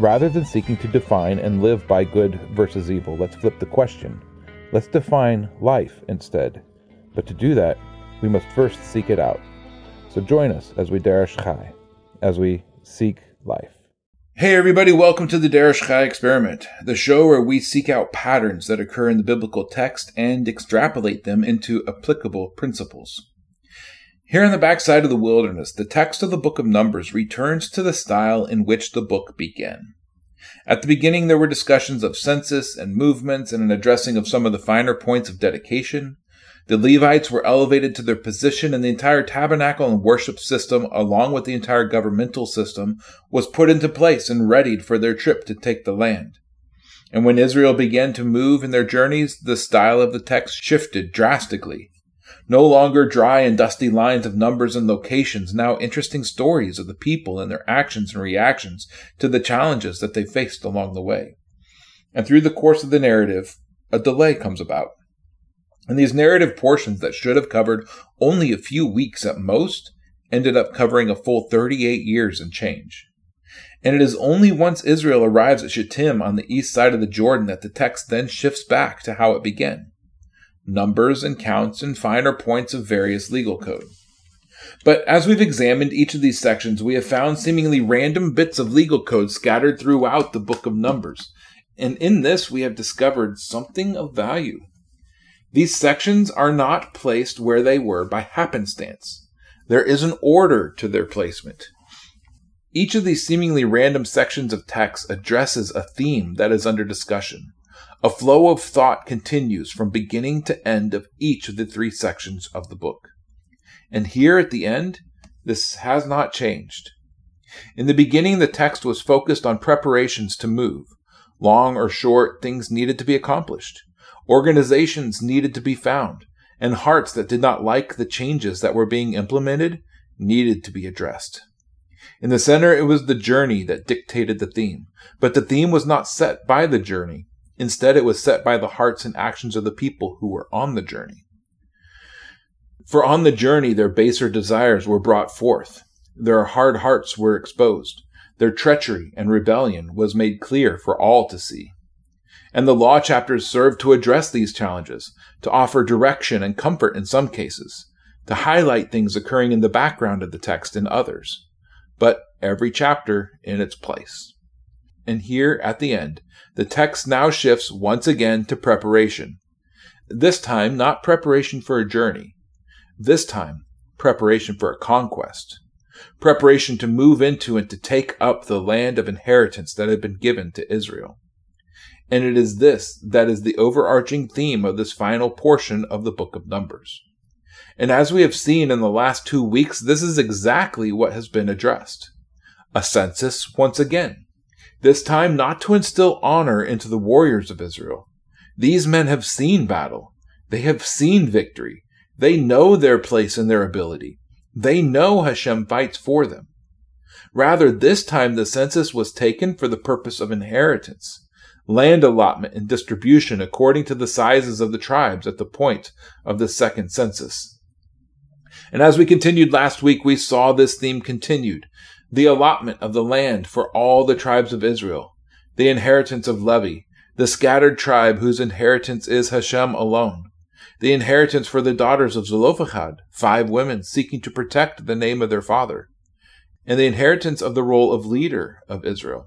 Rather than seeking to define and live by good versus evil, let's flip the question. Let's define life instead. But to do that, we must first seek it out. So join us as we Derish Chai, as we seek life. Hey everybody, welcome to the Derish Chai Experiment, the show where we seek out patterns that occur in the biblical text and extrapolate them into applicable principles. Here on the backside of the wilderness, the text of the book of Numbers returns to the style in which the book began. At the beginning, there were discussions of census and movements and an addressing of some of the finer points of dedication. The Levites were elevated to their position, and the entire tabernacle and worship system, along with the entire governmental system, was put into place and readied for their trip to take the land. And when Israel began to move in their journeys, the style of the text shifted drastically. No longer dry and dusty lines of numbers and locations, now interesting stories of the people and their actions and reactions to the challenges that they faced along the way. And through the course of the narrative, a delay comes about. And these narrative portions that should have covered only a few weeks at most ended up covering a full 38 years and change. And it is only once Israel arrives at Shittim on the east side of the Jordan that the text then shifts back to how it began numbers and counts and finer points of various legal code. But as we've examined each of these sections, we have found seemingly random bits of legal code scattered throughout the book of Numbers. And in this, we have discovered something of value. These sections are not placed where they were by happenstance. There is an order to their placement. Each of these seemingly random sections of text addresses a theme that is under discussion. A flow of thought continues from beginning to end of each of the three sections of the book. And here at the end, this has not changed. In the beginning, the text was focused on preparations to move. Long or short, things needed to be accomplished. Organizations needed to be found, and hearts that did not like the changes that were being implemented needed to be addressed. In the center, it was the journey that dictated the theme, but the theme was not set by the journey. Instead, it was set by the hearts and actions of the people who were on the journey. For on the journey, their baser desires were brought forth. Their hard hearts were exposed. Their treachery and rebellion was made clear for all to see. And the law chapters served to address these challenges, to offer direction and comfort in some cases, to highlight things occurring in the background of the text in others. But every chapter in its place. And here at the end, the text now shifts once again to preparation. This time, not preparation for a journey. This time, preparation for a conquest. Preparation to move into and to take up the land of inheritance that had been given to Israel. And it is this that is the overarching theme of this final portion of the book of Numbers. And as we have seen in the last two weeks, this is exactly what has been addressed. A census once again this time not to instill honor into the warriors of Israel. These men have seen battle. They have seen victory. They know their place and their ability. They know Hashem fights for them. Rather, this time the census was taken for the purpose of inheritance, land allotment and distribution according to the sizes of the tribes at the point of the second census. And as we continued last week, we saw this theme continued the allotment of the land for all the tribes of Israel, the inheritance of Levi, the scattered tribe whose inheritance is Hashem alone, the inheritance for the daughters of Zelophehad, five women seeking to protect the name of their father, and the inheritance of the role of leader of Israel.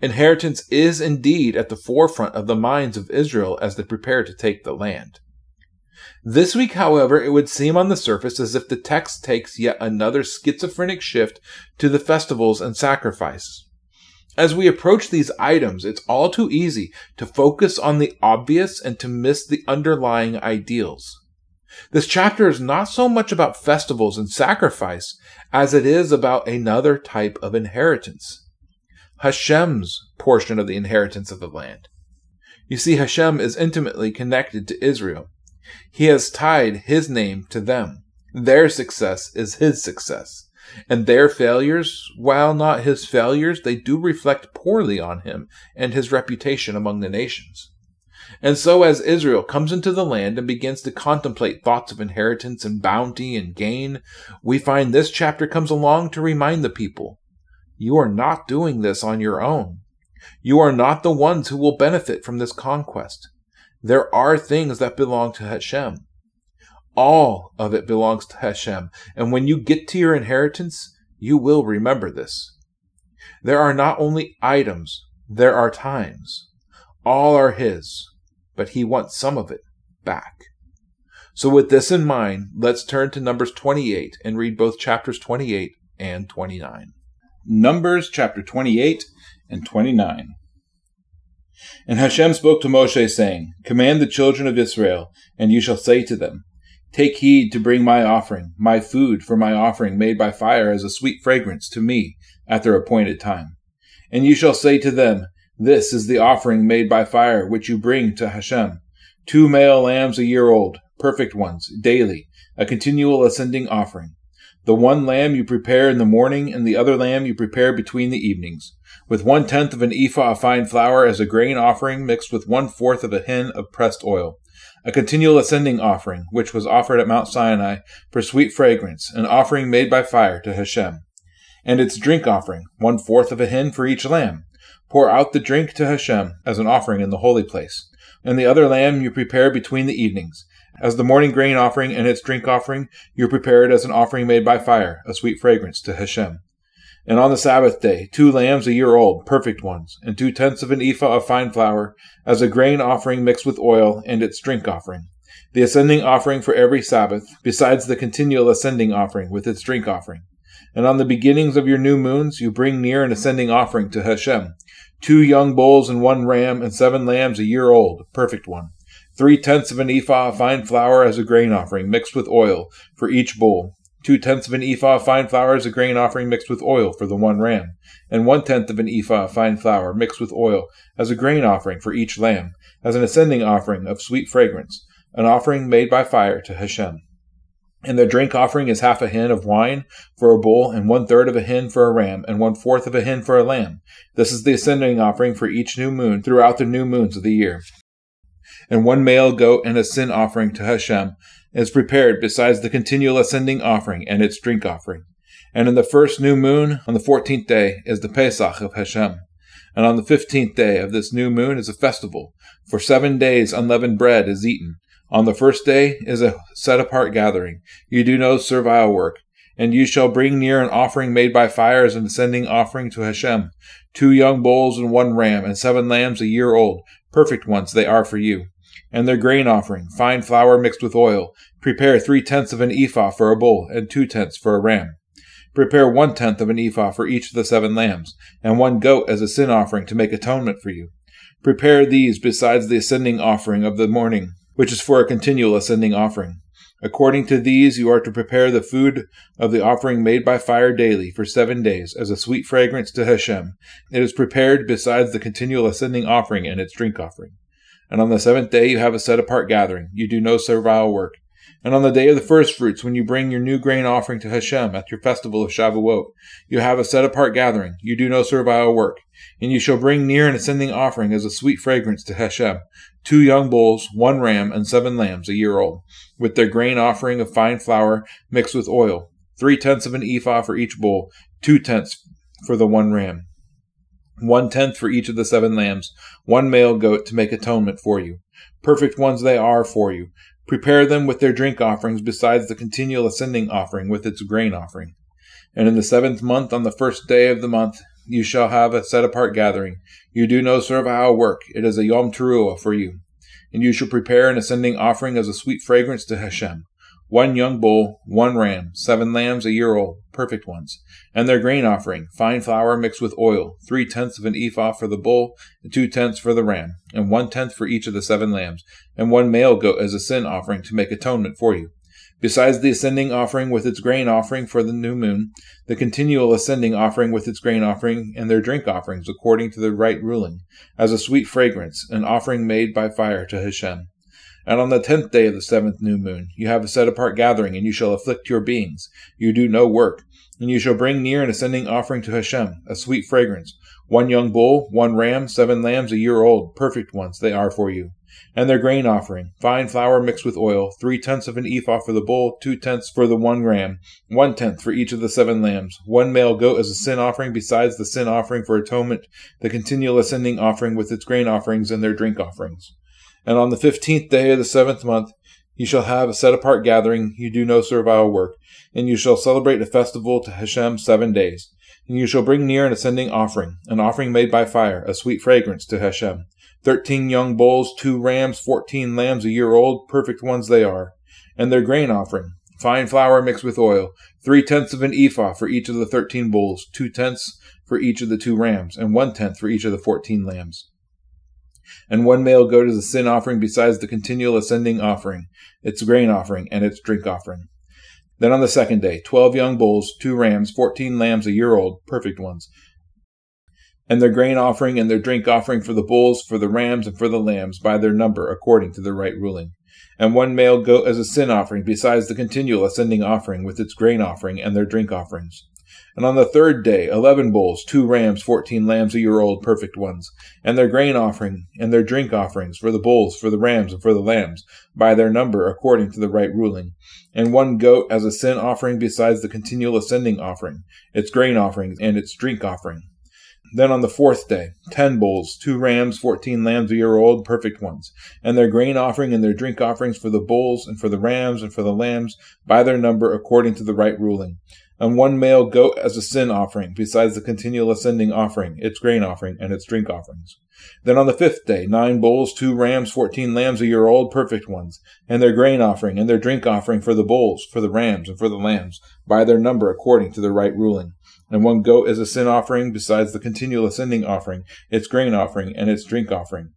Inheritance is indeed at the forefront of the minds of Israel as they prepare to take the land. This week, however, it would seem on the surface as if the text takes yet another schizophrenic shift to the festivals and sacrifice. As we approach these items, it's all too easy to focus on the obvious and to miss the underlying ideals. This chapter is not so much about festivals and sacrifice as it is about another type of inheritance. Hashem's portion of the inheritance of the land. You see, Hashem is intimately connected to Israel. He has tied his name to them. Their success is his success. And their failures, while not his failures, they do reflect poorly on him and his reputation among the nations. And so, as Israel comes into the land and begins to contemplate thoughts of inheritance and bounty and gain, we find this chapter comes along to remind the people you are not doing this on your own. You are not the ones who will benefit from this conquest. There are things that belong to Hashem. All of it belongs to Hashem. And when you get to your inheritance, you will remember this. There are not only items, there are times. All are His, but He wants some of it back. So, with this in mind, let's turn to Numbers 28 and read both chapters 28 and 29. Numbers chapter 28 and 29. And Hashem spoke to Moshe, saying, Command the children of Israel, and you shall say to them, Take heed to bring my offering, my food for my offering made by fire as a sweet fragrance to me at their appointed time. And you shall say to them, This is the offering made by fire which you bring to Hashem, two male lambs a year old, perfect ones, daily, a continual ascending offering. The one lamb you prepare in the morning, and the other lamb you prepare between the evenings, with one tenth of an ephah of fine flour as a grain offering mixed with one fourth of a hin of pressed oil, a continual ascending offering, which was offered at Mount Sinai for sweet fragrance, an offering made by fire to Hashem, and its drink offering, one fourth of a hin for each lamb. Pour out the drink to Hashem as an offering in the holy place. And the other lamb you prepare between the evenings, as the morning grain offering and its drink offering, you prepare it as an offering made by fire, a sweet fragrance to Hashem. And on the Sabbath day, two lambs a year old, perfect ones, and two tenths of an ephah of fine flour, as a grain offering mixed with oil, and its drink offering. The ascending offering for every Sabbath, besides the continual ascending offering with its drink offering. And on the beginnings of your new moons, you bring near an ascending offering to Hashem, two young bulls and one ram, and seven lambs a year old, perfect one three tenths of an ephah of fine flour as a grain offering mixed with oil for each bull, two tenths of an ephah of fine flour as a grain offering mixed with oil for the one ram, and one tenth of an ephah of fine flour mixed with oil as a grain offering for each lamb, as an ascending offering of sweet fragrance, an offering made by fire to Hashem. And the drink offering is half a hin of wine for a bull, and one third of a hin for a ram, and one fourth of a hin for a lamb. This is the ascending offering for each new moon throughout the new moons of the year and one male goat and a sin offering to Hashem is prepared besides the continual ascending offering and its drink offering. And in the first new moon, on the fourteenth day, is the Pesach of Hashem. And on the fifteenth day of this new moon is a festival. For seven days unleavened bread is eaten. On the first day is a set apart gathering. You do no servile work. And you shall bring near an offering made by fire as an ascending offering to Hashem, two young bulls and one ram, and seven lambs a year old, perfect ones they are for you and their grain offering, fine flour mixed with oil. Prepare three tenths of an ephah for a bull, and two tenths for a ram. Prepare one tenth of an ephah for each of the seven lambs, and one goat as a sin offering to make atonement for you. Prepare these besides the ascending offering of the morning, which is for a continual ascending offering. According to these, you are to prepare the food of the offering made by fire daily for seven days as a sweet fragrance to Hashem. It is prepared besides the continual ascending offering and its drink offering. And on the seventh day you have a set apart gathering. You do no servile work. And on the day of the first fruits, when you bring your new grain offering to Hashem at your festival of Shavuot, you have a set apart gathering. You do no servile work. And you shall bring near an ascending offering as a sweet fragrance to Hashem two young bulls, one ram, and seven lambs a year old, with their grain offering of fine flour mixed with oil, three tenths of an ephah for each bull, two tenths for the one ram one tenth for each of the seven lambs, one male goat to make atonement for you. Perfect ones they are for you. Prepare them with their drink offerings, besides the continual ascending offering with its grain offering. And in the seventh month, on the first day of the month, you shall have a set apart gathering. You do no servile work. It is a Yom Teruah for you. And you shall prepare an ascending offering as a sweet fragrance to Hashem one young bull, one ram, seven lambs a year old, perfect ones, and their grain offering, fine flour mixed with oil, three tenths of an ephah for the bull, and two tenths for the ram, and one tenth for each of the seven lambs, and one male goat as a sin offering to make atonement for you. besides the ascending offering with its grain offering for the new moon, the continual ascending offering with its grain offering, and their drink offerings according to the right ruling, as a sweet fragrance, an offering made by fire to Hashem. And on the tenth day of the seventh new moon, you have a set apart gathering, and you shall afflict your beings. You do no work. And you shall bring near an ascending offering to Hashem, a sweet fragrance. One young bull, one ram, seven lambs a year old, perfect ones they are for you and their grain offering, fine flour mixed with oil, three tenths of an ephah for the bull, two tenths for the one ram, one tenth for each of the seven lambs, one male goat as a sin offering, besides the sin offering for atonement, the continual ascending offering with its grain offerings and their drink offerings. And on the fifteenth day of the seventh month, you shall have a set apart gathering, you do no servile work, and you shall celebrate a festival to Hashem seven days. And you shall bring near an ascending offering, an offering made by fire, a sweet fragrance to Hashem. Thirteen young bulls, two rams, fourteen lambs a year old, perfect ones they are. And their grain offering, fine flour mixed with oil, three tenths of an ephah for each of the thirteen bulls, two tenths for each of the two rams, and one tenth for each of the fourteen lambs. And one male goat as a sin offering besides the continual ascending offering, its grain offering, and its drink offering. Then on the second day, twelve young bulls, two rams, fourteen lambs a year old, perfect ones, and their grain offering and their drink offering for the bulls, for the rams, and for the lambs, by their number, according to the right ruling. And one male goat as a sin offering, besides the continual ascending offering, with its grain offering and their drink offerings. And on the third day, eleven bulls, two rams, fourteen lambs a year old, perfect ones, and their grain offering, and their drink offerings, for the bulls, for the rams, and for the lambs, by their number, according to the right ruling. And one goat as a sin offering, besides the continual ascending offering, its grain offering, and its drink offering. Then on the fourth day, ten bulls, two rams, fourteen lambs a year old, perfect ones, and their grain offering and their drink offerings for the bulls and for the rams and for the lambs by their number according to the right ruling. And one male goat as a sin offering, besides the continual ascending offering, its grain offering, and its drink offerings. Then on the fifth day, nine bulls, two rams, fourteen lambs a year old, perfect ones, and their grain offering, and their drink offering for the bulls, for the rams, and for the lambs, by their number according to the right ruling and one goat as a sin offering, besides the continual ascending offering, its grain offering, and its drink offering.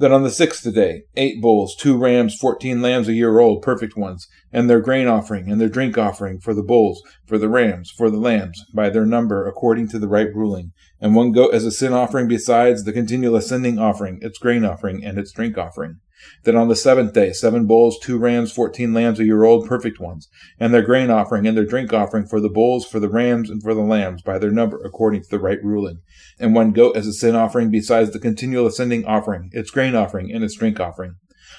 Then on the sixth day, eight bulls, two rams, fourteen lambs a year old, perfect ones, and their grain offering, and their drink offering for the bulls, for the rams, for the lambs, by their number, according to the right ruling, and one goat as a sin offering, besides the continual ascending offering, its grain offering, and its drink offering. Then on the seventh day, seven bulls, two rams, fourteen lambs a year old, perfect ones, and their grain offering and their drink offering for the bulls, for the rams, and for the lambs, by their number, according to the right ruling. And one goat as a sin offering, besides the continual ascending offering, its grain offering, and its drink offering.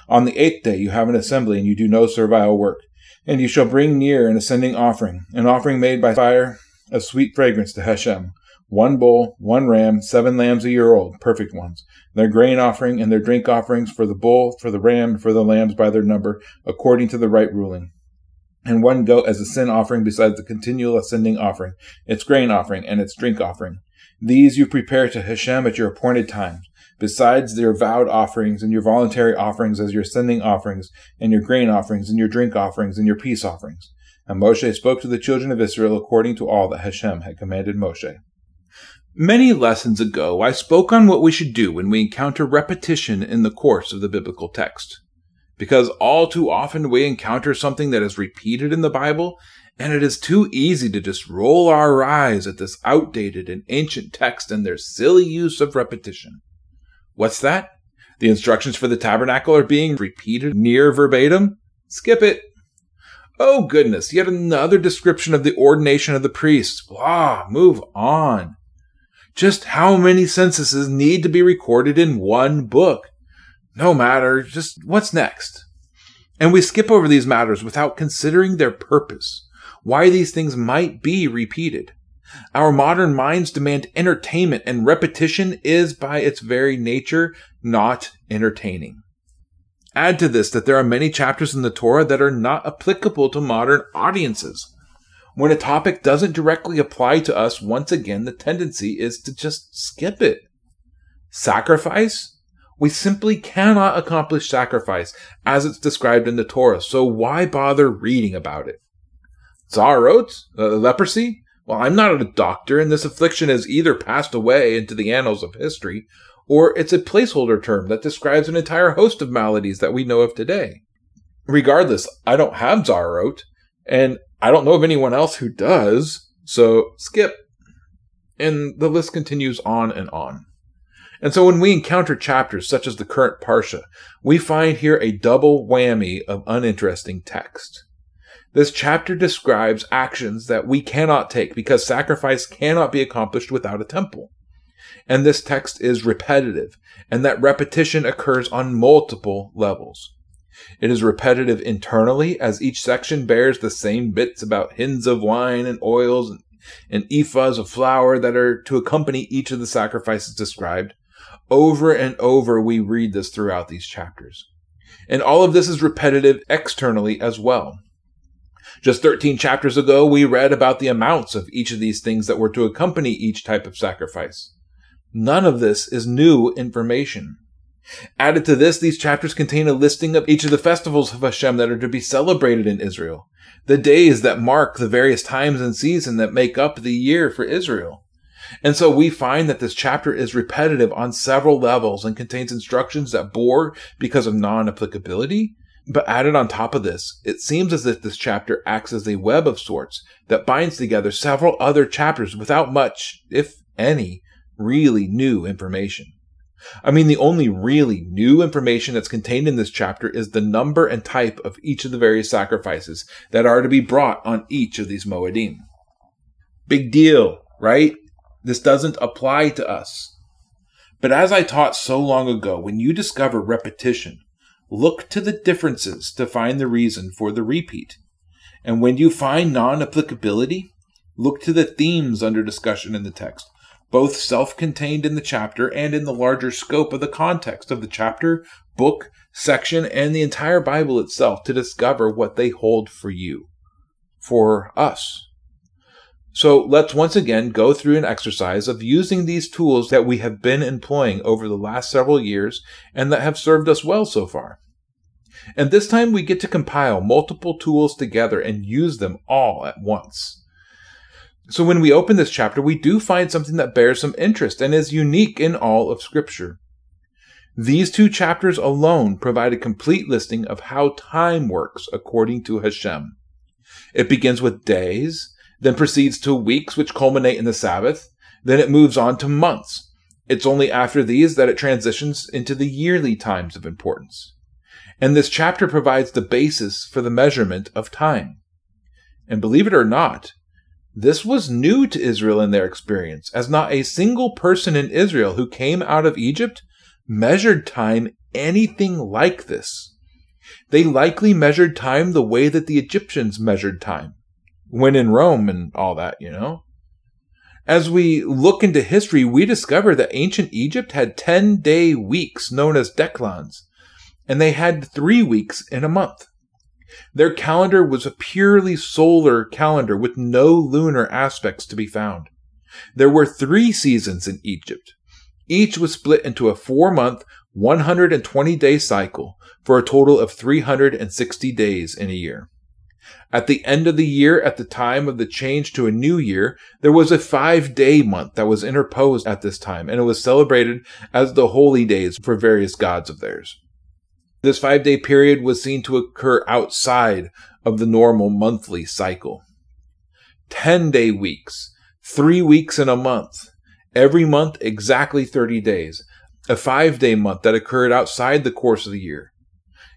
On the eighth day you have an assembly, and you do no servile work. And you shall bring near an ascending offering, an offering made by fire, a sweet fragrance to Hashem one bull, one ram, seven lambs a year old, perfect ones, their grain offering and their drink offerings for the bull, for the ram, and for the lambs by their number, according to the right ruling. And one goat as a sin offering besides the continual ascending offering, its grain offering, and its drink offering. These you prepare to Hashem at your appointed times, besides your vowed offerings and your voluntary offerings as your ascending offerings, and your grain offerings, and your drink offerings, and your peace offerings. And Moshe spoke to the children of Israel according to all that Hashem had commanded Moshe. Many lessons ago, I spoke on what we should do when we encounter repetition in the course of the biblical text. Because all too often we encounter something that is repeated in the Bible, and it is too easy to just roll our eyes at this outdated and ancient text and their silly use of repetition. What's that? The instructions for the tabernacle are being repeated near verbatim? Skip it. Oh goodness, yet another description of the ordination of the priests. Blah, move on. Just how many censuses need to be recorded in one book? No matter, just what's next? And we skip over these matters without considering their purpose, why these things might be repeated. Our modern minds demand entertainment, and repetition is, by its very nature, not entertaining. Add to this that there are many chapters in the Torah that are not applicable to modern audiences. When a topic doesn't directly apply to us, once again, the tendency is to just skip it. Sacrifice? We simply cannot accomplish sacrifice as it's described in the Torah, so why bother reading about it? Tzara'at? Uh, leprosy? Well, I'm not a doctor, and this affliction has either passed away into the annals of history, or it's a placeholder term that describes an entire host of maladies that we know of today. regardless, I don't have Tzara'at, and I don't know of anyone else who does, so skip. And the list continues on and on. And so when we encounter chapters such as the current Parsha, we find here a double whammy of uninteresting text. This chapter describes actions that we cannot take because sacrifice cannot be accomplished without a temple. And this text is repetitive, and that repetition occurs on multiple levels. It is repetitive internally, as each section bears the same bits about hins of wine and oils and, and ephahs of flour that are to accompany each of the sacrifices described. Over and over, we read this throughout these chapters. And all of this is repetitive externally as well. Just 13 chapters ago, we read about the amounts of each of these things that were to accompany each type of sacrifice. None of this is new information. Added to this, these chapters contain a listing of each of the festivals of Hashem that are to be celebrated in Israel, the days that mark the various times and seasons that make up the year for Israel. And so we find that this chapter is repetitive on several levels and contains instructions that bore because of non-applicability. But added on top of this, it seems as if this chapter acts as a web of sorts that binds together several other chapters without much, if any, really new information. I mean, the only really new information that's contained in this chapter is the number and type of each of the various sacrifices that are to be brought on each of these Moedim. Big deal, right? This doesn't apply to us. But as I taught so long ago, when you discover repetition, look to the differences to find the reason for the repeat. And when you find non applicability, look to the themes under discussion in the text both self contained in the chapter and in the larger scope of the context of the chapter, book, section, and the entire Bible itself to discover what they hold for you, for us. So let's once again go through an exercise of using these tools that we have been employing over the last several years and that have served us well so far. And this time we get to compile multiple tools together and use them all at once. So when we open this chapter, we do find something that bears some interest and is unique in all of Scripture. These two chapters alone provide a complete listing of how time works according to Hashem. It begins with days, then proceeds to weeks, which culminate in the Sabbath, then it moves on to months. It's only after these that it transitions into the yearly times of importance. And this chapter provides the basis for the measurement of time. And believe it or not, this was new to Israel in their experience, as not a single person in Israel who came out of Egypt measured time anything like this. They likely measured time the way that the Egyptians measured time, when in Rome and all that, you know. As we look into history, we discover that ancient Egypt had 10 day weeks known as decans, and they had three weeks in a month. Their calendar was a purely solar calendar with no lunar aspects to be found. There were three seasons in Egypt. Each was split into a four month, 120 day cycle for a total of 360 days in a year. At the end of the year, at the time of the change to a new year, there was a five day month that was interposed at this time, and it was celebrated as the holy days for various gods of theirs. This five day period was seen to occur outside of the normal monthly cycle. 10 day weeks, three weeks in a month, every month exactly 30 days, a five day month that occurred outside the course of the year.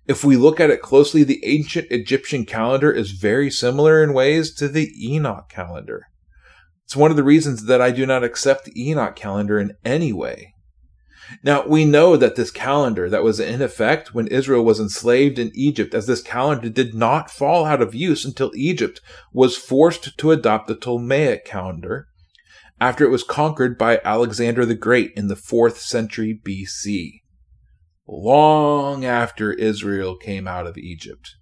If we look at it closely, the ancient Egyptian calendar is very similar in ways to the Enoch calendar. It's one of the reasons that I do not accept the Enoch calendar in any way. Now, we know that this calendar that was in effect when Israel was enslaved in Egypt, as this calendar did not fall out of use until Egypt was forced to adopt the Ptolemaic calendar after it was conquered by Alexander the Great in the 4th century BC, long after Israel came out of Egypt.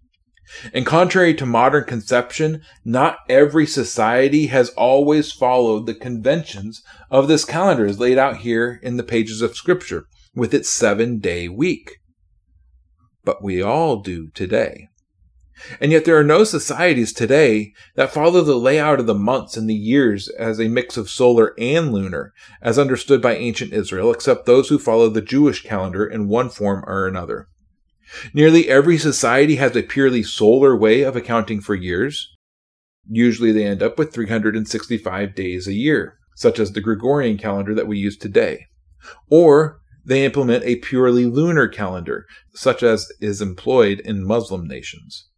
And contrary to modern conception, not every society has always followed the conventions of this calendar as laid out here in the pages of scripture with its seven day week. But we all do today. And yet there are no societies today that follow the layout of the months and the years as a mix of solar and lunar, as understood by ancient Israel, except those who follow the Jewish calendar in one form or another. Nearly every society has a purely solar way of accounting for years. Usually they end up with 365 days a year, such as the Gregorian calendar that we use today. Or they implement a purely lunar calendar, such as is employed in Muslim nations.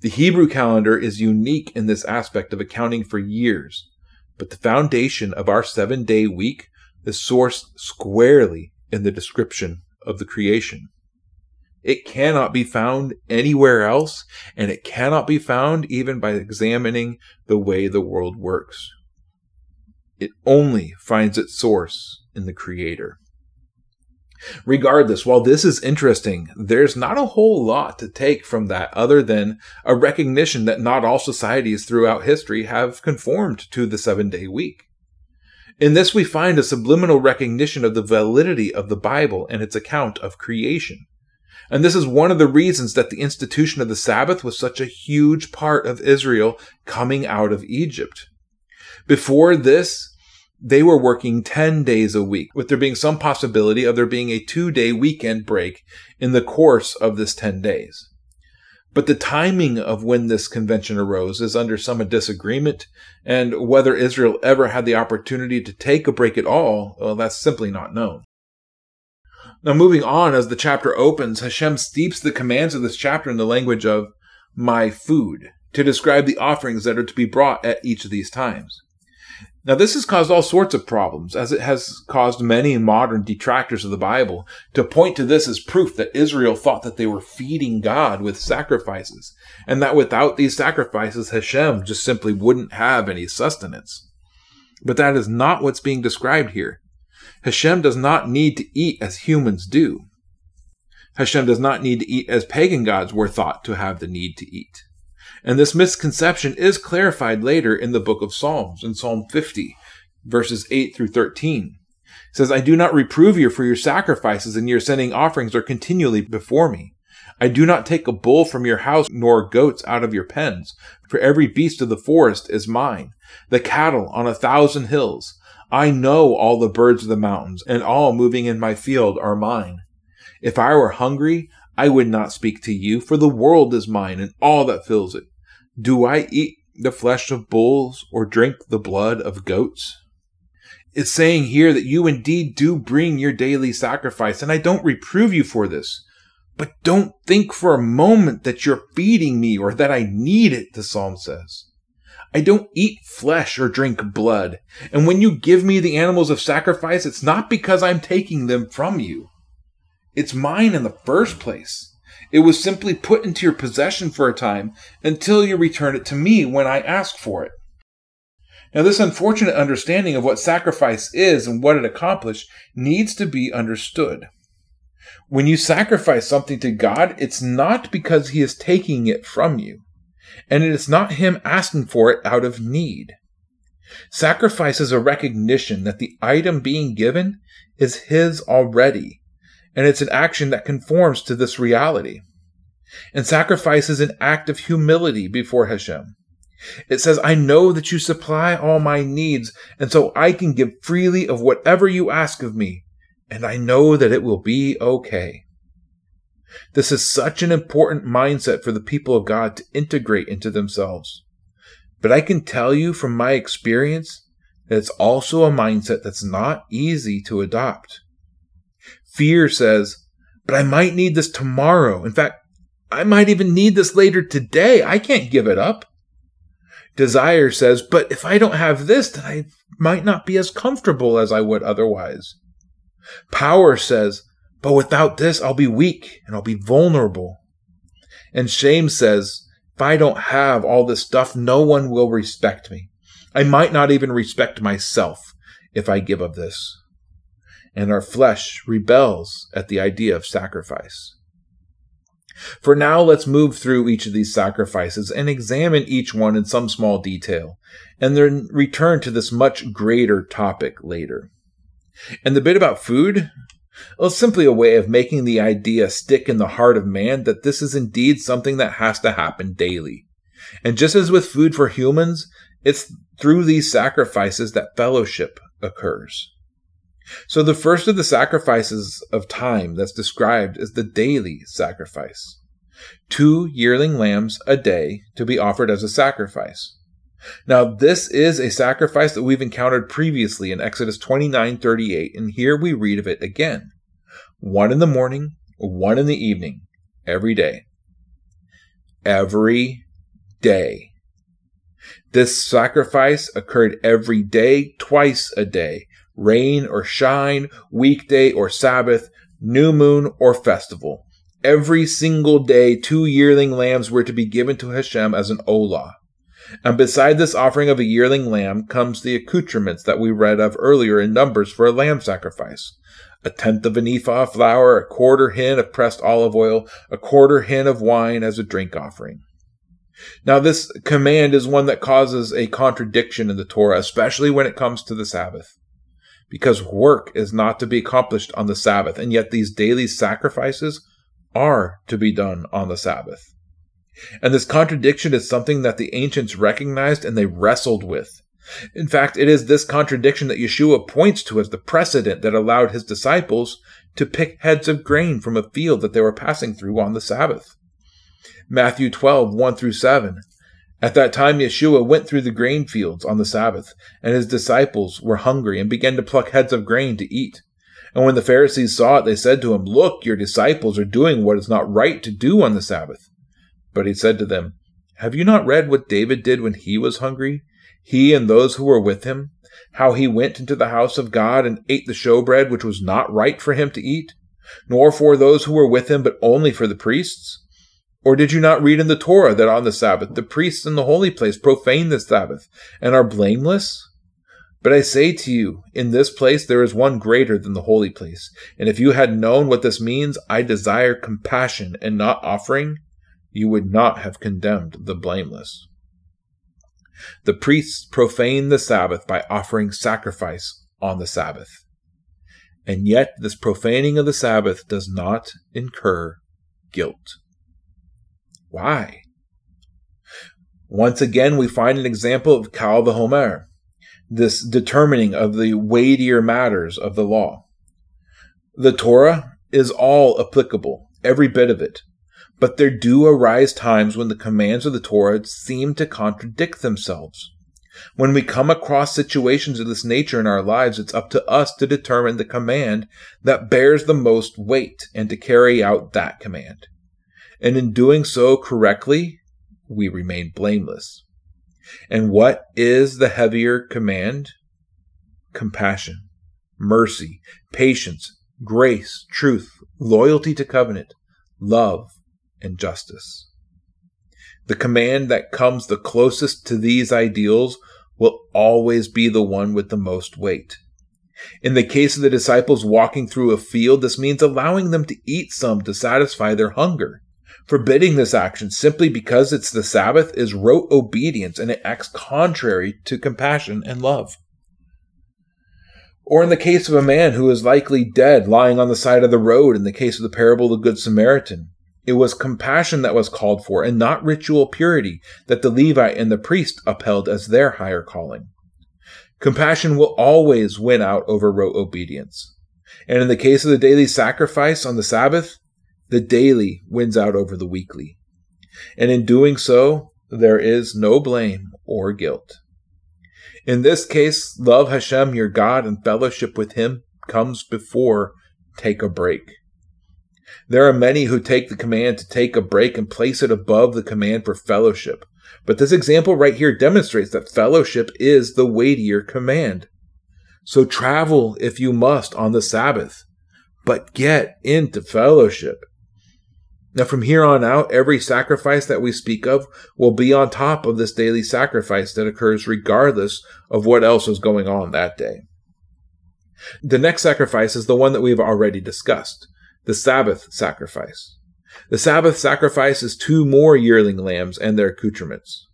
The Hebrew calendar is unique in this aspect of accounting for years, but the foundation of our seven day week is sourced squarely in the description of the creation. It cannot be found anywhere else, and it cannot be found even by examining the way the world works. It only finds its source in the Creator. Regardless, while this is interesting, there's not a whole lot to take from that other than a recognition that not all societies throughout history have conformed to the seven day week. In this, we find a subliminal recognition of the validity of the Bible and its account of creation. And this is one of the reasons that the institution of the Sabbath was such a huge part of Israel coming out of Egypt. Before this, they were working 10 days a week, with there being some possibility of there being a two day weekend break in the course of this 10 days. But the timing of when this convention arose is under some disagreement, and whether Israel ever had the opportunity to take a break at all, well, that's simply not known. Now, moving on, as the chapter opens, Hashem steeps the commands of this chapter in the language of my food to describe the offerings that are to be brought at each of these times. Now, this has caused all sorts of problems, as it has caused many modern detractors of the Bible to point to this as proof that Israel thought that they were feeding God with sacrifices, and that without these sacrifices, Hashem just simply wouldn't have any sustenance. But that is not what's being described here. Hashem does not need to eat as humans do. Hashem does not need to eat as pagan gods were thought to have the need to eat. And this misconception is clarified later in the book of Psalms, in Psalm 50, verses 8 through 13. It says, I do not reprove you for your sacrifices, and your sending offerings are continually before me. I do not take a bull from your house, nor goats out of your pens, for every beast of the forest is mine, the cattle on a thousand hills. I know all the birds of the mountains, and all moving in my field are mine. If I were hungry, I would not speak to you, for the world is mine, and all that fills it. Do I eat the flesh of bulls or drink the blood of goats? It's saying here that you indeed do bring your daily sacrifice, and I don't reprove you for this. But don't think for a moment that you're feeding me or that I need it, the psalm says. I don't eat flesh or drink blood. And when you give me the animals of sacrifice, it's not because I'm taking them from you. It's mine in the first place. It was simply put into your possession for a time until you return it to me when I ask for it. Now, this unfortunate understanding of what sacrifice is and what it accomplished needs to be understood. When you sacrifice something to God, it's not because He is taking it from you, and it is not Him asking for it out of need. Sacrifice is a recognition that the item being given is His already, and it's an action that conforms to this reality. And sacrifice is an act of humility before Hashem. It says, I know that you supply all my needs, and so I can give freely of whatever you ask of me, and I know that it will be okay. This is such an important mindset for the people of God to integrate into themselves. But I can tell you from my experience that it's also a mindset that's not easy to adopt. Fear says, but I might need this tomorrow. In fact, I might even need this later today. I can't give it up. Desire says, but if I don't have this, then I might not be as comfortable as I would otherwise. Power says, but without this, I'll be weak and I'll be vulnerable. And shame says, if I don't have all this stuff, no one will respect me. I might not even respect myself if I give of this and our flesh rebels at the idea of sacrifice. For now, let's move through each of these sacrifices and examine each one in some small detail, and then return to this much greater topic later. And the bit about food? It's simply a way of making the idea stick in the heart of man that this is indeed something that has to happen daily. And just as with food for humans, it's through these sacrifices that fellowship occurs. So the first of the sacrifices of time that's described is the daily sacrifice. Two yearling lambs a day to be offered as a sacrifice. Now, this is a sacrifice that we've encountered previously in Exodus 29:38, and here we read of it again. One in the morning, one in the evening, every day. Every day. This sacrifice occurred every day, twice a day, rain or shine, weekday or Sabbath, new moon or festival. Every single day, two yearling lambs were to be given to Hashem as an olah. And beside this offering of a yearling lamb comes the accoutrements that we read of earlier in Numbers for a lamb sacrifice. A tenth of an ephah of flour, a quarter hin of pressed olive oil, a quarter hin of wine as a drink offering. Now, this command is one that causes a contradiction in the Torah, especially when it comes to the Sabbath. Because work is not to be accomplished on the Sabbath, and yet these daily sacrifices are to be done on the Sabbath. And this contradiction is something that the ancients recognized and they wrestled with. In fact, it is this contradiction that Yeshua points to as the precedent that allowed his disciples to pick heads of grain from a field that they were passing through on the Sabbath. Matthew 12, 1 through 7. At that time, Yeshua went through the grain fields on the Sabbath, and his disciples were hungry and began to pluck heads of grain to eat. And when the Pharisees saw it, they said to him, Look, your disciples are doing what is not right to do on the Sabbath. But he said to them, Have you not read what David did when he was hungry? He and those who were with him? How he went into the house of God and ate the showbread which was not right for him to eat? Nor for those who were with him, but only for the priests? Or did you not read in the Torah that on the Sabbath the priests in the holy place profane the Sabbath and are blameless? But I say to you, in this place there is one greater than the holy place. And if you had known what this means, I desire compassion and not offering, you would not have condemned the blameless. The priests profane the Sabbath by offering sacrifice on the Sabbath. And yet, this profaning of the Sabbath does not incur guilt. Why? Once again, we find an example of Kal v'Chomer, this determining of the weightier matters of the law. The Torah is all applicable, every bit of it, but there do arise times when the commands of the Torah seem to contradict themselves. When we come across situations of this nature in our lives, it's up to us to determine the command that bears the most weight and to carry out that command. And in doing so correctly, we remain blameless. And what is the heavier command? Compassion, mercy, patience, grace, truth, loyalty to covenant, love, and justice. The command that comes the closest to these ideals will always be the one with the most weight. In the case of the disciples walking through a field, this means allowing them to eat some to satisfy their hunger. Forbidding this action simply because it's the Sabbath is rote obedience and it acts contrary to compassion and love. Or in the case of a man who is likely dead lying on the side of the road in the case of the parable of the Good Samaritan, it was compassion that was called for, and not ritual purity that the Levite and the priest upheld as their higher calling. Compassion will always win out over rote obedience. And in the case of the daily sacrifice on the Sabbath, the daily wins out over the weekly. And in doing so, there is no blame or guilt. In this case, love Hashem, your God, and fellowship with Him comes before take a break. There are many who take the command to take a break and place it above the command for fellowship. But this example right here demonstrates that fellowship is the weightier command. So travel if you must on the Sabbath, but get into fellowship. Now, from here on out, every sacrifice that we speak of will be on top of this daily sacrifice that occurs regardless of what else is going on that day. The next sacrifice is the one that we've already discussed the Sabbath sacrifice. The Sabbath sacrifice is two more yearling lambs and their accoutrements.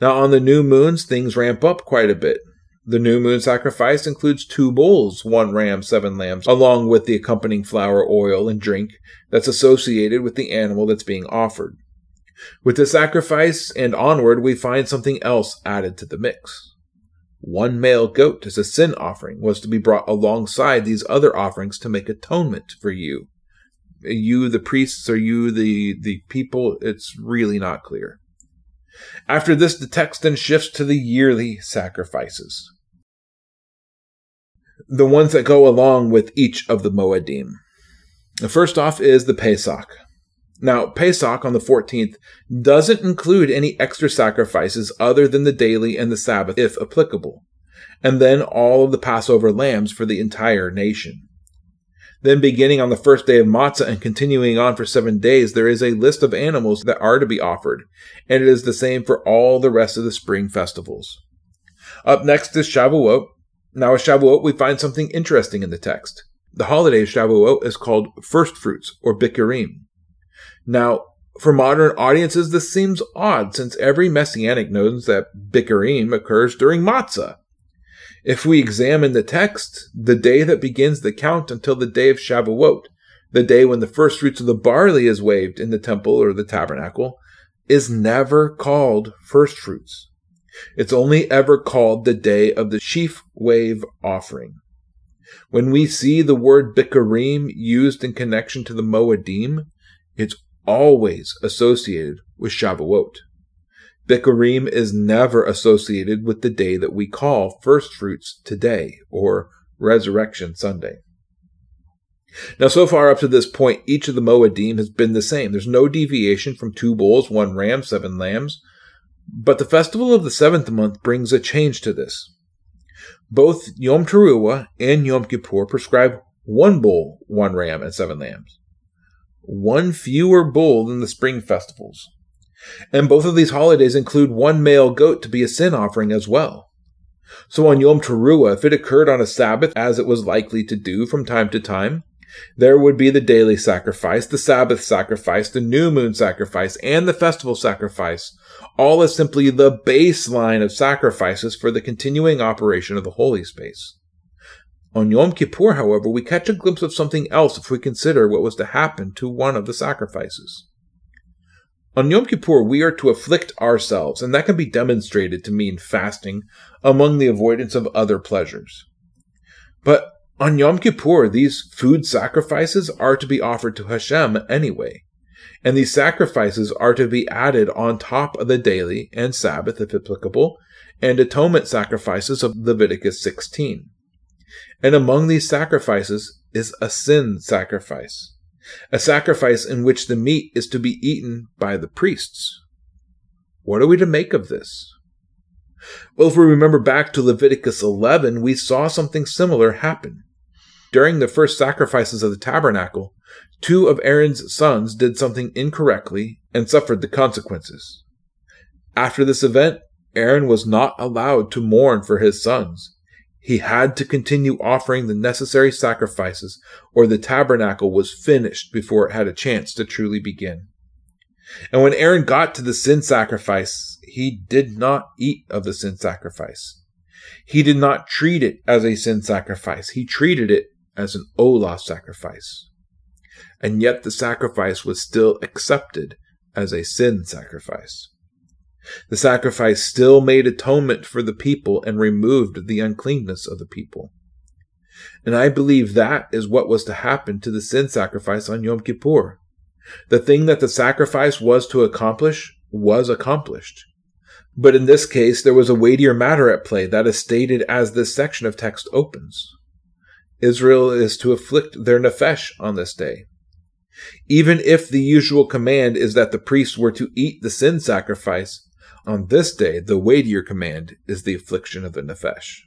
Now, on the new moons, things ramp up quite a bit. The new moon sacrifice includes two bulls, one ram, seven lambs, along with the accompanying flour, oil, and drink that's associated with the animal that's being offered. With the sacrifice and onward, we find something else added to the mix One male goat as a sin offering was to be brought alongside these other offerings to make atonement for you. You, the priests, or you, the, the people, it's really not clear. After this, the text then shifts to the yearly sacrifices. The ones that go along with each of the Moedim. The First off is the Pesach. Now, Pesach on the 14th doesn't include any extra sacrifices other than the daily and the Sabbath, if applicable, and then all of the Passover lambs for the entire nation. Then, beginning on the first day of Matzah and continuing on for seven days, there is a list of animals that are to be offered, and it is the same for all the rest of the spring festivals. Up next is Shavuot. Now, at Shavuot, we find something interesting in the text. The holiday of Shavuot is called first fruits, or Bikurim. Now, for modern audiences, this seems odd since every messianic knows that Bikurim occurs during Matzah. If we examine the text, the day that begins the count until the day of Shavuot, the day when the first fruits of the barley is waved in the temple or the tabernacle, is never called first fruits. It's only ever called the day of the sheaf wave offering. When we see the word Bikurim used in connection to the Moedim, it's always associated with Shavuot. Bikurim is never associated with the day that we call first fruits today or Resurrection Sunday. Now, so far up to this point, each of the Moedim has been the same. There's no deviation from two bulls, one ram, seven lambs. But the festival of the seventh month brings a change to this. Both Yom Teruah and Yom Kippur prescribe one bull, one ram, and seven lambs one fewer bull than the spring festivals. And both of these holidays include one male goat to be a sin offering as well. So on Yom Teruah, if it occurred on a Sabbath, as it was likely to do from time to time, there would be the daily sacrifice, the Sabbath sacrifice, the new moon sacrifice, and the festival sacrifice, all as simply the baseline of sacrifices for the continuing operation of the holy space. On Yom Kippur, however, we catch a glimpse of something else if we consider what was to happen to one of the sacrifices. On Yom Kippur, we are to afflict ourselves, and that can be demonstrated to mean fasting among the avoidance of other pleasures. But on Yom Kippur, these food sacrifices are to be offered to Hashem anyway, and these sacrifices are to be added on top of the daily and Sabbath, if applicable, and atonement sacrifices of Leviticus 16. And among these sacrifices is a sin sacrifice, a sacrifice in which the meat is to be eaten by the priests. What are we to make of this? Well, if we remember back to Leviticus 11, we saw something similar happen. During the first sacrifices of the tabernacle, two of Aaron's sons did something incorrectly and suffered the consequences. After this event, Aaron was not allowed to mourn for his sons. He had to continue offering the necessary sacrifices, or the tabernacle was finished before it had a chance to truly begin. And when Aaron got to the sin sacrifice, he did not eat of the sin sacrifice. He did not treat it as a sin sacrifice. He treated it as an Olah sacrifice. And yet the sacrifice was still accepted as a sin sacrifice. The sacrifice still made atonement for the people and removed the uncleanness of the people. And I believe that is what was to happen to the sin sacrifice on Yom Kippur. The thing that the sacrifice was to accomplish was accomplished. But in this case, there was a weightier matter at play that is stated as this section of text opens. Israel is to afflict their nephesh on this day. Even if the usual command is that the priests were to eat the sin sacrifice, on this day, the weightier command is the affliction of the Nefesh.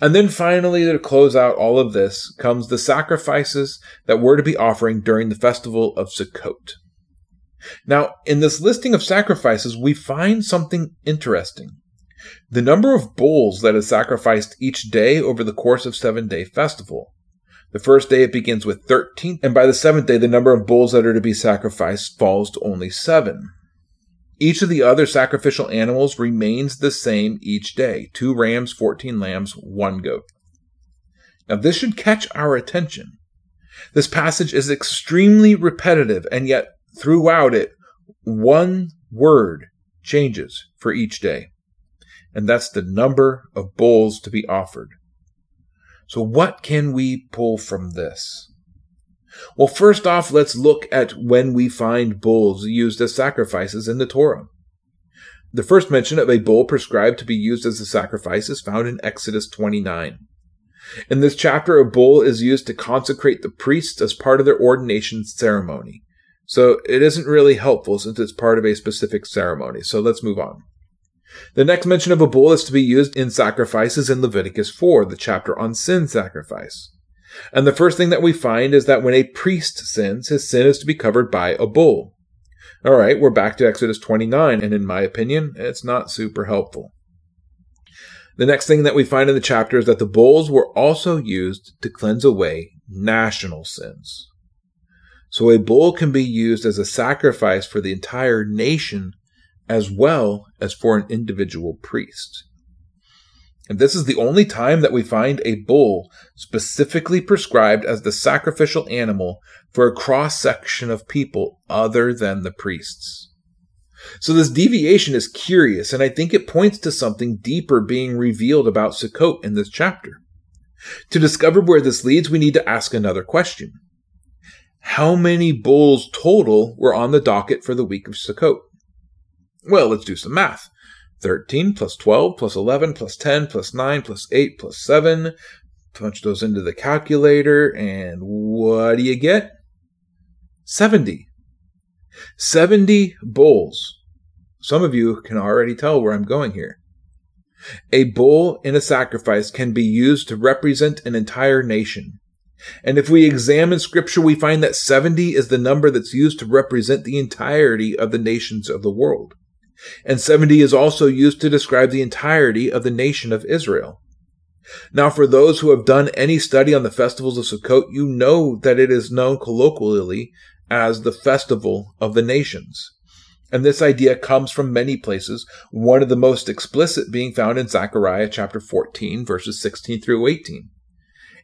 And then finally, to close out all of this, comes the sacrifices that were to be offering during the festival of Sukkot. Now, in this listing of sacrifices, we find something interesting. The number of bulls that is sacrificed each day over the course of seven day festival. The first day it begins with 13, and by the seventh day, the number of bulls that are to be sacrificed falls to only seven. Each of the other sacrificial animals remains the same each day two rams, 14 lambs, one goat. Now, this should catch our attention. This passage is extremely repetitive, and yet throughout it, one word changes for each day. and that's the number of bulls to be offered. So, what can we pull from this? Well, first off, let's look at when we find bulls used as sacrifices in the Torah. The first mention of a bull prescribed to be used as a sacrifice is found in Exodus 29. In this chapter, a bull is used to consecrate the priests as part of their ordination ceremony. So it isn't really helpful since it's part of a specific ceremony. So let's move on. The next mention of a bull is to be used in sacrifices in Leviticus 4, the chapter on sin sacrifice. And the first thing that we find is that when a priest sins, his sin is to be covered by a bull. All right, we're back to Exodus 29, and in my opinion, it's not super helpful. The next thing that we find in the chapter is that the bulls were also used to cleanse away national sins. So a bull can be used as a sacrifice for the entire nation as well as for an individual priest. And this is the only time that we find a bull specifically prescribed as the sacrificial animal for a cross section of people other than the priests. So this deviation is curious, and I think it points to something deeper being revealed about Sukkot in this chapter. To discover where this leads, we need to ask another question. How many bulls total were on the docket for the week of Sukkot? Well, let's do some math. 13 plus 12 plus 11 plus 10 plus 9 plus 8 plus 7. Punch those into the calculator, and what do you get? 70. 70 bulls. Some of you can already tell where I'm going here. A bull in a sacrifice can be used to represent an entire nation. And if we examine scripture, we find that 70 is the number that's used to represent the entirety of the nations of the world and 70 is also used to describe the entirety of the nation of Israel. Now, for those who have done any study on the festivals of Sukkot, you know that it is known colloquially as the festival of the nations. And this idea comes from many places, one of the most explicit being found in Zechariah chapter 14, verses 16 through 18.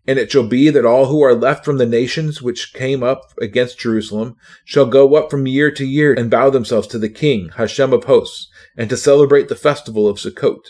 And it shall be that all who are left from the nations which came up against Jerusalem shall go up from year to year and bow themselves to the king, Hashem of hosts, and to celebrate the festival of Sukkot.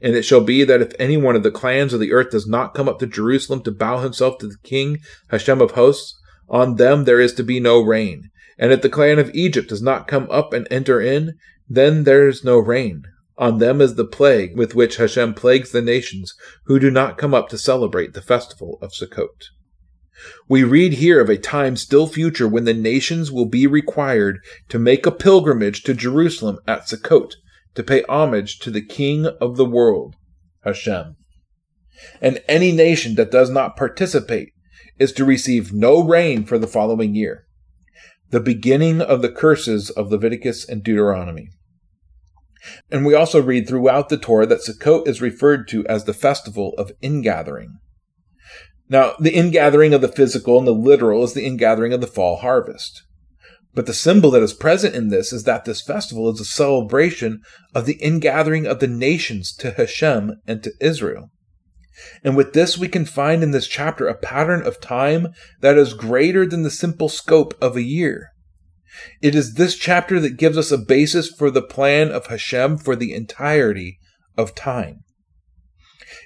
And it shall be that if any one of the clans of the earth does not come up to Jerusalem to bow himself to the king, Hashem of hosts, on them there is to be no rain. And if the clan of Egypt does not come up and enter in, then there is no rain. On them is the plague with which Hashem plagues the nations who do not come up to celebrate the festival of Sukkot. We read here of a time still future when the nations will be required to make a pilgrimage to Jerusalem at Sukkot to pay homage to the King of the world, Hashem. And any nation that does not participate is to receive no rain for the following year. The beginning of the curses of Leviticus and Deuteronomy. And we also read throughout the Torah that Sukkot is referred to as the festival of ingathering. Now, the ingathering of the physical and the literal is the ingathering of the fall harvest. But the symbol that is present in this is that this festival is a celebration of the ingathering of the nations to Hashem and to Israel. And with this, we can find in this chapter a pattern of time that is greater than the simple scope of a year. It is this chapter that gives us a basis for the plan of Hashem for the entirety of time.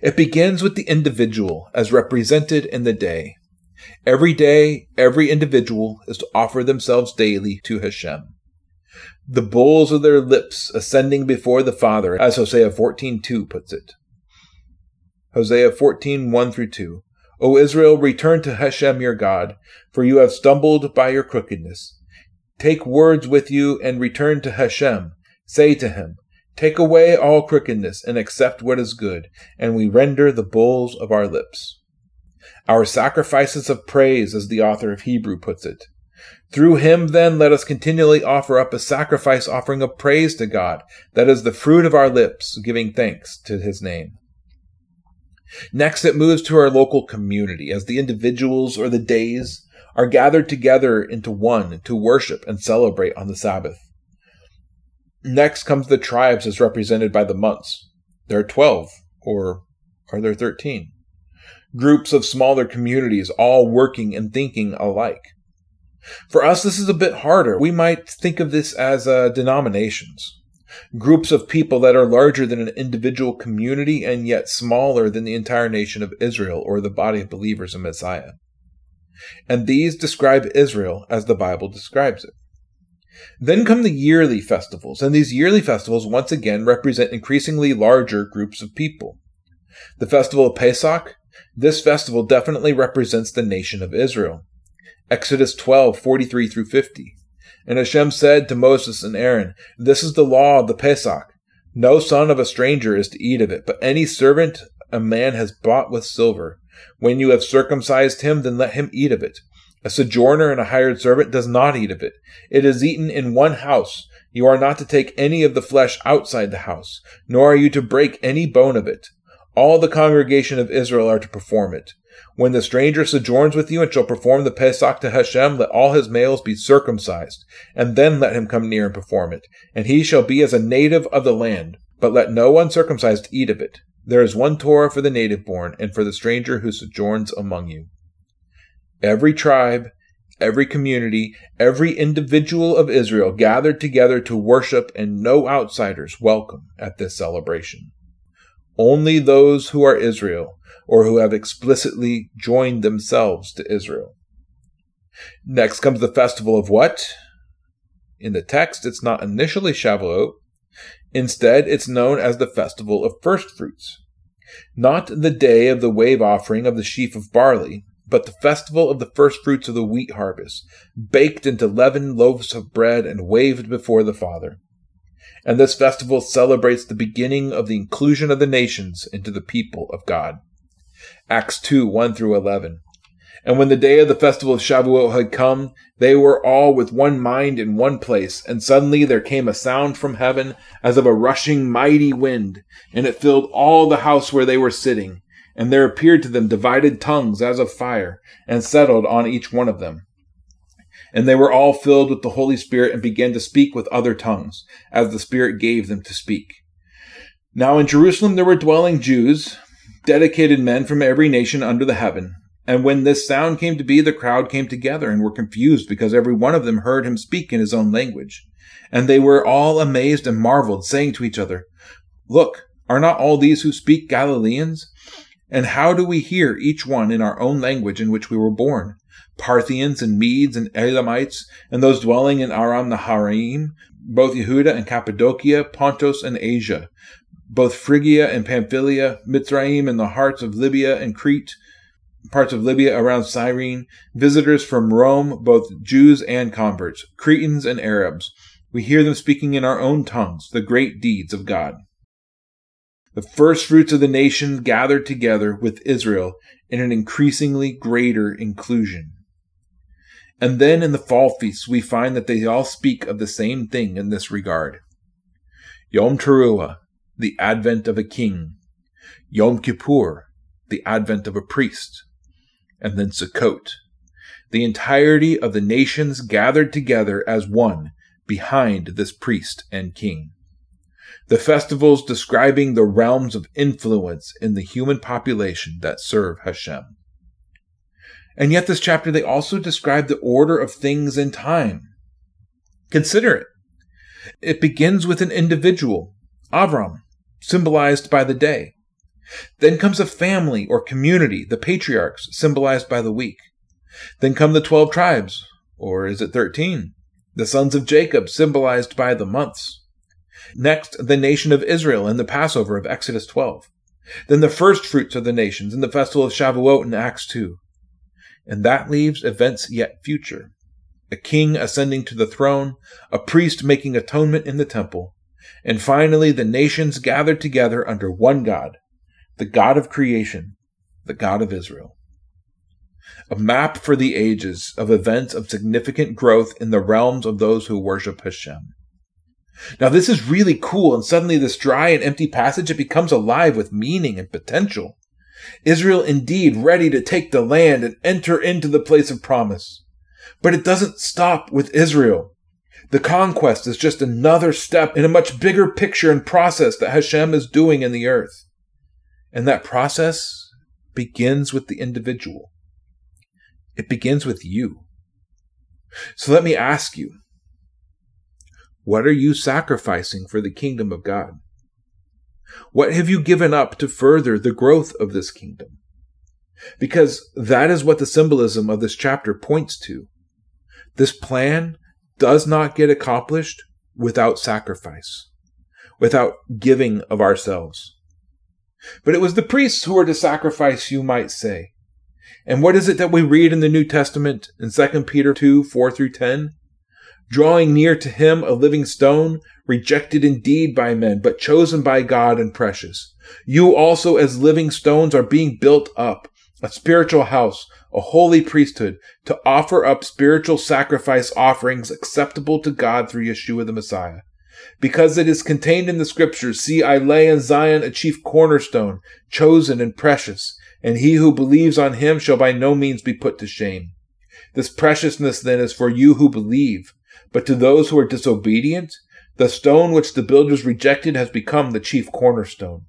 It begins with the individual as represented in the day. Every day, every individual is to offer themselves daily to Hashem. The bulls of their lips ascending before the Father, as Hosea 14.2 puts it. Hosea 14.1 through 2. O Israel, return to Hashem your God, for you have stumbled by your crookedness. Take words with you and return to Hashem. Say to him, Take away all crookedness and accept what is good, and we render the bulls of our lips. Our sacrifices of praise, as the author of Hebrew puts it. Through him, then, let us continually offer up a sacrifice offering of praise to God, that is the fruit of our lips, giving thanks to his name. Next, it moves to our local community, as the individuals or the days are gathered together into one to worship and celebrate on the Sabbath. Next comes the tribes as represented by the months. There are 12, or are there 13? Groups of smaller communities all working and thinking alike. For us, this is a bit harder. We might think of this as uh, denominations. groups of people that are larger than an individual community and yet smaller than the entire nation of Israel or the body of believers in Messiah. And these describe Israel as the Bible describes it. Then come the yearly festivals, and these yearly festivals once again represent increasingly larger groups of people. The festival of Pesach, this festival definitely represents the nation of Israel. Exodus 12, 43 through 50. And Hashem said to Moses and Aaron, This is the law of the Pesach. No son of a stranger is to eat of it, but any servant a man has bought with silver. When you have circumcised him, then let him eat of it. A sojourner and a hired servant does not eat of it. It is eaten in one house. You are not to take any of the flesh outside the house, nor are you to break any bone of it. All the congregation of Israel are to perform it. When the stranger sojourns with you and shall perform the Pesach to Hashem, let all his males be circumcised, and then let him come near and perform it. And he shall be as a native of the land, but let no uncircumcised eat of it. There is one Torah for the native born, and for the stranger who sojourns among you. Every tribe, every community, every individual of Israel gathered together to worship, and no outsiders welcome at this celebration. Only those who are Israel or who have explicitly joined themselves to Israel. Next comes the festival of what? In the text, it's not initially Shavuot. Instead, it's known as the festival of first fruits. Not the day of the wave offering of the sheaf of barley, but the festival of the first fruits of the wheat harvest, baked into leavened loaves of bread and waved before the Father. And this festival celebrates the beginning of the inclusion of the nations into the people of God. Acts 2 1 through 11. And when the day of the festival of Shavuot had come, they were all with one mind in one place. And suddenly there came a sound from heaven as of a rushing mighty wind, and it filled all the house where they were sitting. And there appeared to them divided tongues as of fire, and settled on each one of them. And they were all filled with the Holy Spirit and began to speak with other tongues, as the Spirit gave them to speak. Now in Jerusalem there were dwelling Jews, dedicated men from every nation under the heaven. And when this sound came to be, the crowd came together and were confused because every one of them heard him speak in his own language. And they were all amazed and marveled, saying to each other, Look, are not all these who speak Galileans? And how do we hear each one in our own language in which we were born? Parthians and Medes and Elamites, and those dwelling in Aram Naharaim, both Yehuda and Cappadocia, Pontus and Asia, both Phrygia and Pamphylia, Mitzrayim and the hearts of Libya and Crete, parts of Libya around Cyrene, visitors from Rome, both Jews and converts, Cretans and Arabs. We hear them speaking in our own tongues the great deeds of God. The first fruits of the nation gathered together with Israel in an increasingly greater inclusion. And then in the fall feasts, we find that they all speak of the same thing in this regard. Yom Teruah, the advent of a king, Yom Kippur, the advent of a priest, and then Sukkot, the entirety of the nations gathered together as one behind this priest and king. The festivals describing the realms of influence in the human population that serve Hashem. And yet, this chapter, they also describe the order of things in time. Consider it. It begins with an individual, Avram, symbolized by the day. Then comes a family or community, the patriarchs, symbolized by the week. Then come the twelve tribes, or is it thirteen? The sons of Jacob, symbolized by the months. Next, the nation of Israel in the Passover of Exodus 12. Then the first fruits of the nations in the festival of Shavuot in Acts 2. And that leaves events yet future. A king ascending to the throne, a priest making atonement in the temple, and finally, the nations gathered together under one God, the God of creation, the God of Israel. A map for the ages of events of significant growth in the realms of those who worship Hashem. Now, this is really cool, and suddenly, this dry and empty passage it becomes alive with meaning and potential. Israel indeed ready to take the land and enter into the place of promise. But it doesn't stop with Israel. The conquest is just another step in a much bigger picture and process that Hashem is doing in the earth. And that process begins with the individual. It begins with you. So let me ask you What are you sacrificing for the kingdom of God? What have you given up to further the growth of this kingdom? Because that is what the symbolism of this chapter points to. This plan does not get accomplished without sacrifice, without giving of ourselves. But it was the priests who were to sacrifice, you might say. And what is it that we read in the New Testament in 2 Peter 2 4 through 10? Drawing near to him a living stone, rejected indeed by men, but chosen by God and precious. You also, as living stones, are being built up, a spiritual house, a holy priesthood, to offer up spiritual sacrifice offerings acceptable to God through Yeshua the Messiah. Because it is contained in the scriptures, see, I lay in Zion a chief cornerstone, chosen and precious, and he who believes on him shall by no means be put to shame. This preciousness then is for you who believe, but to those who are disobedient, the stone which the builders rejected has become the chief cornerstone,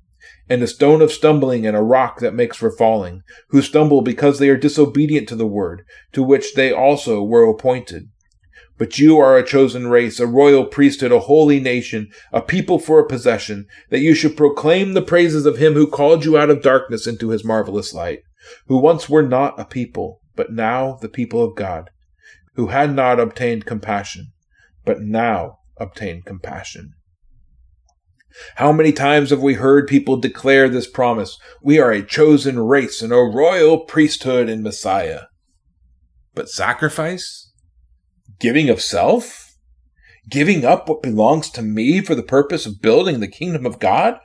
and a stone of stumbling and a rock that makes for falling, who stumble because they are disobedient to the word, to which they also were appointed. But you are a chosen race, a royal priesthood, a holy nation, a people for a possession, that you should proclaim the praises of him who called you out of darkness into his marvelous light, who once were not a people, but now the people of God, who had not obtained compassion, but now obtain compassion. How many times have we heard people declare this promise? We are a chosen race and a royal priesthood in Messiah. But sacrifice? Giving of self? Giving up what belongs to me for the purpose of building the kingdom of God?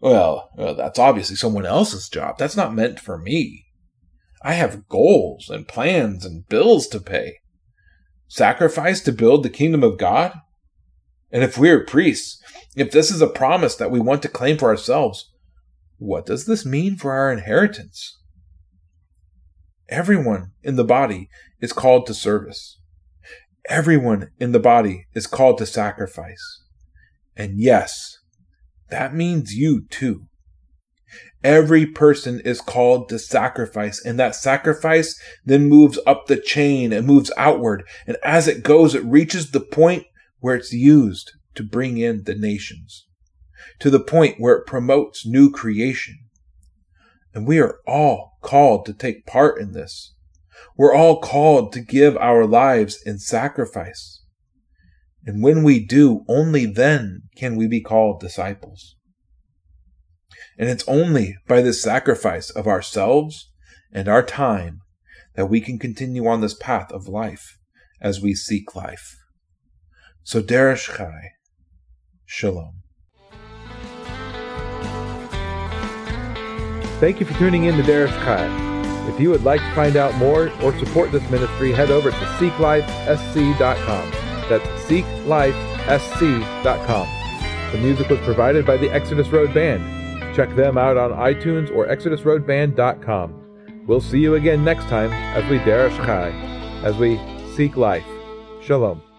Well, well, that's obviously someone else's job. That's not meant for me. I have goals and plans and bills to pay. Sacrifice to build the kingdom of God? And if we're priests, if this is a promise that we want to claim for ourselves, what does this mean for our inheritance? Everyone in the body is called to service. Everyone in the body is called to sacrifice. And yes, that means you too. Every person is called to sacrifice, and that sacrifice then moves up the chain and moves outward. And as it goes, it reaches the point where it's used to bring in the nations, to the point where it promotes new creation. And we are all called to take part in this. We're all called to give our lives in sacrifice. And when we do, only then can we be called disciples. And it's only by the sacrifice of ourselves and our time that we can continue on this path of life as we seek life. So Derish Chai, Shalom. Thank you for tuning in to Derish Chai. If you would like to find out more or support this ministry, head over to seeklifesc.com. That's seeklifesc.com. The music was provided by the Exodus Road Band. Check them out on iTunes or exodusroadband.com. We'll see you again next time as we Derish Chai, as we seek life. Shalom.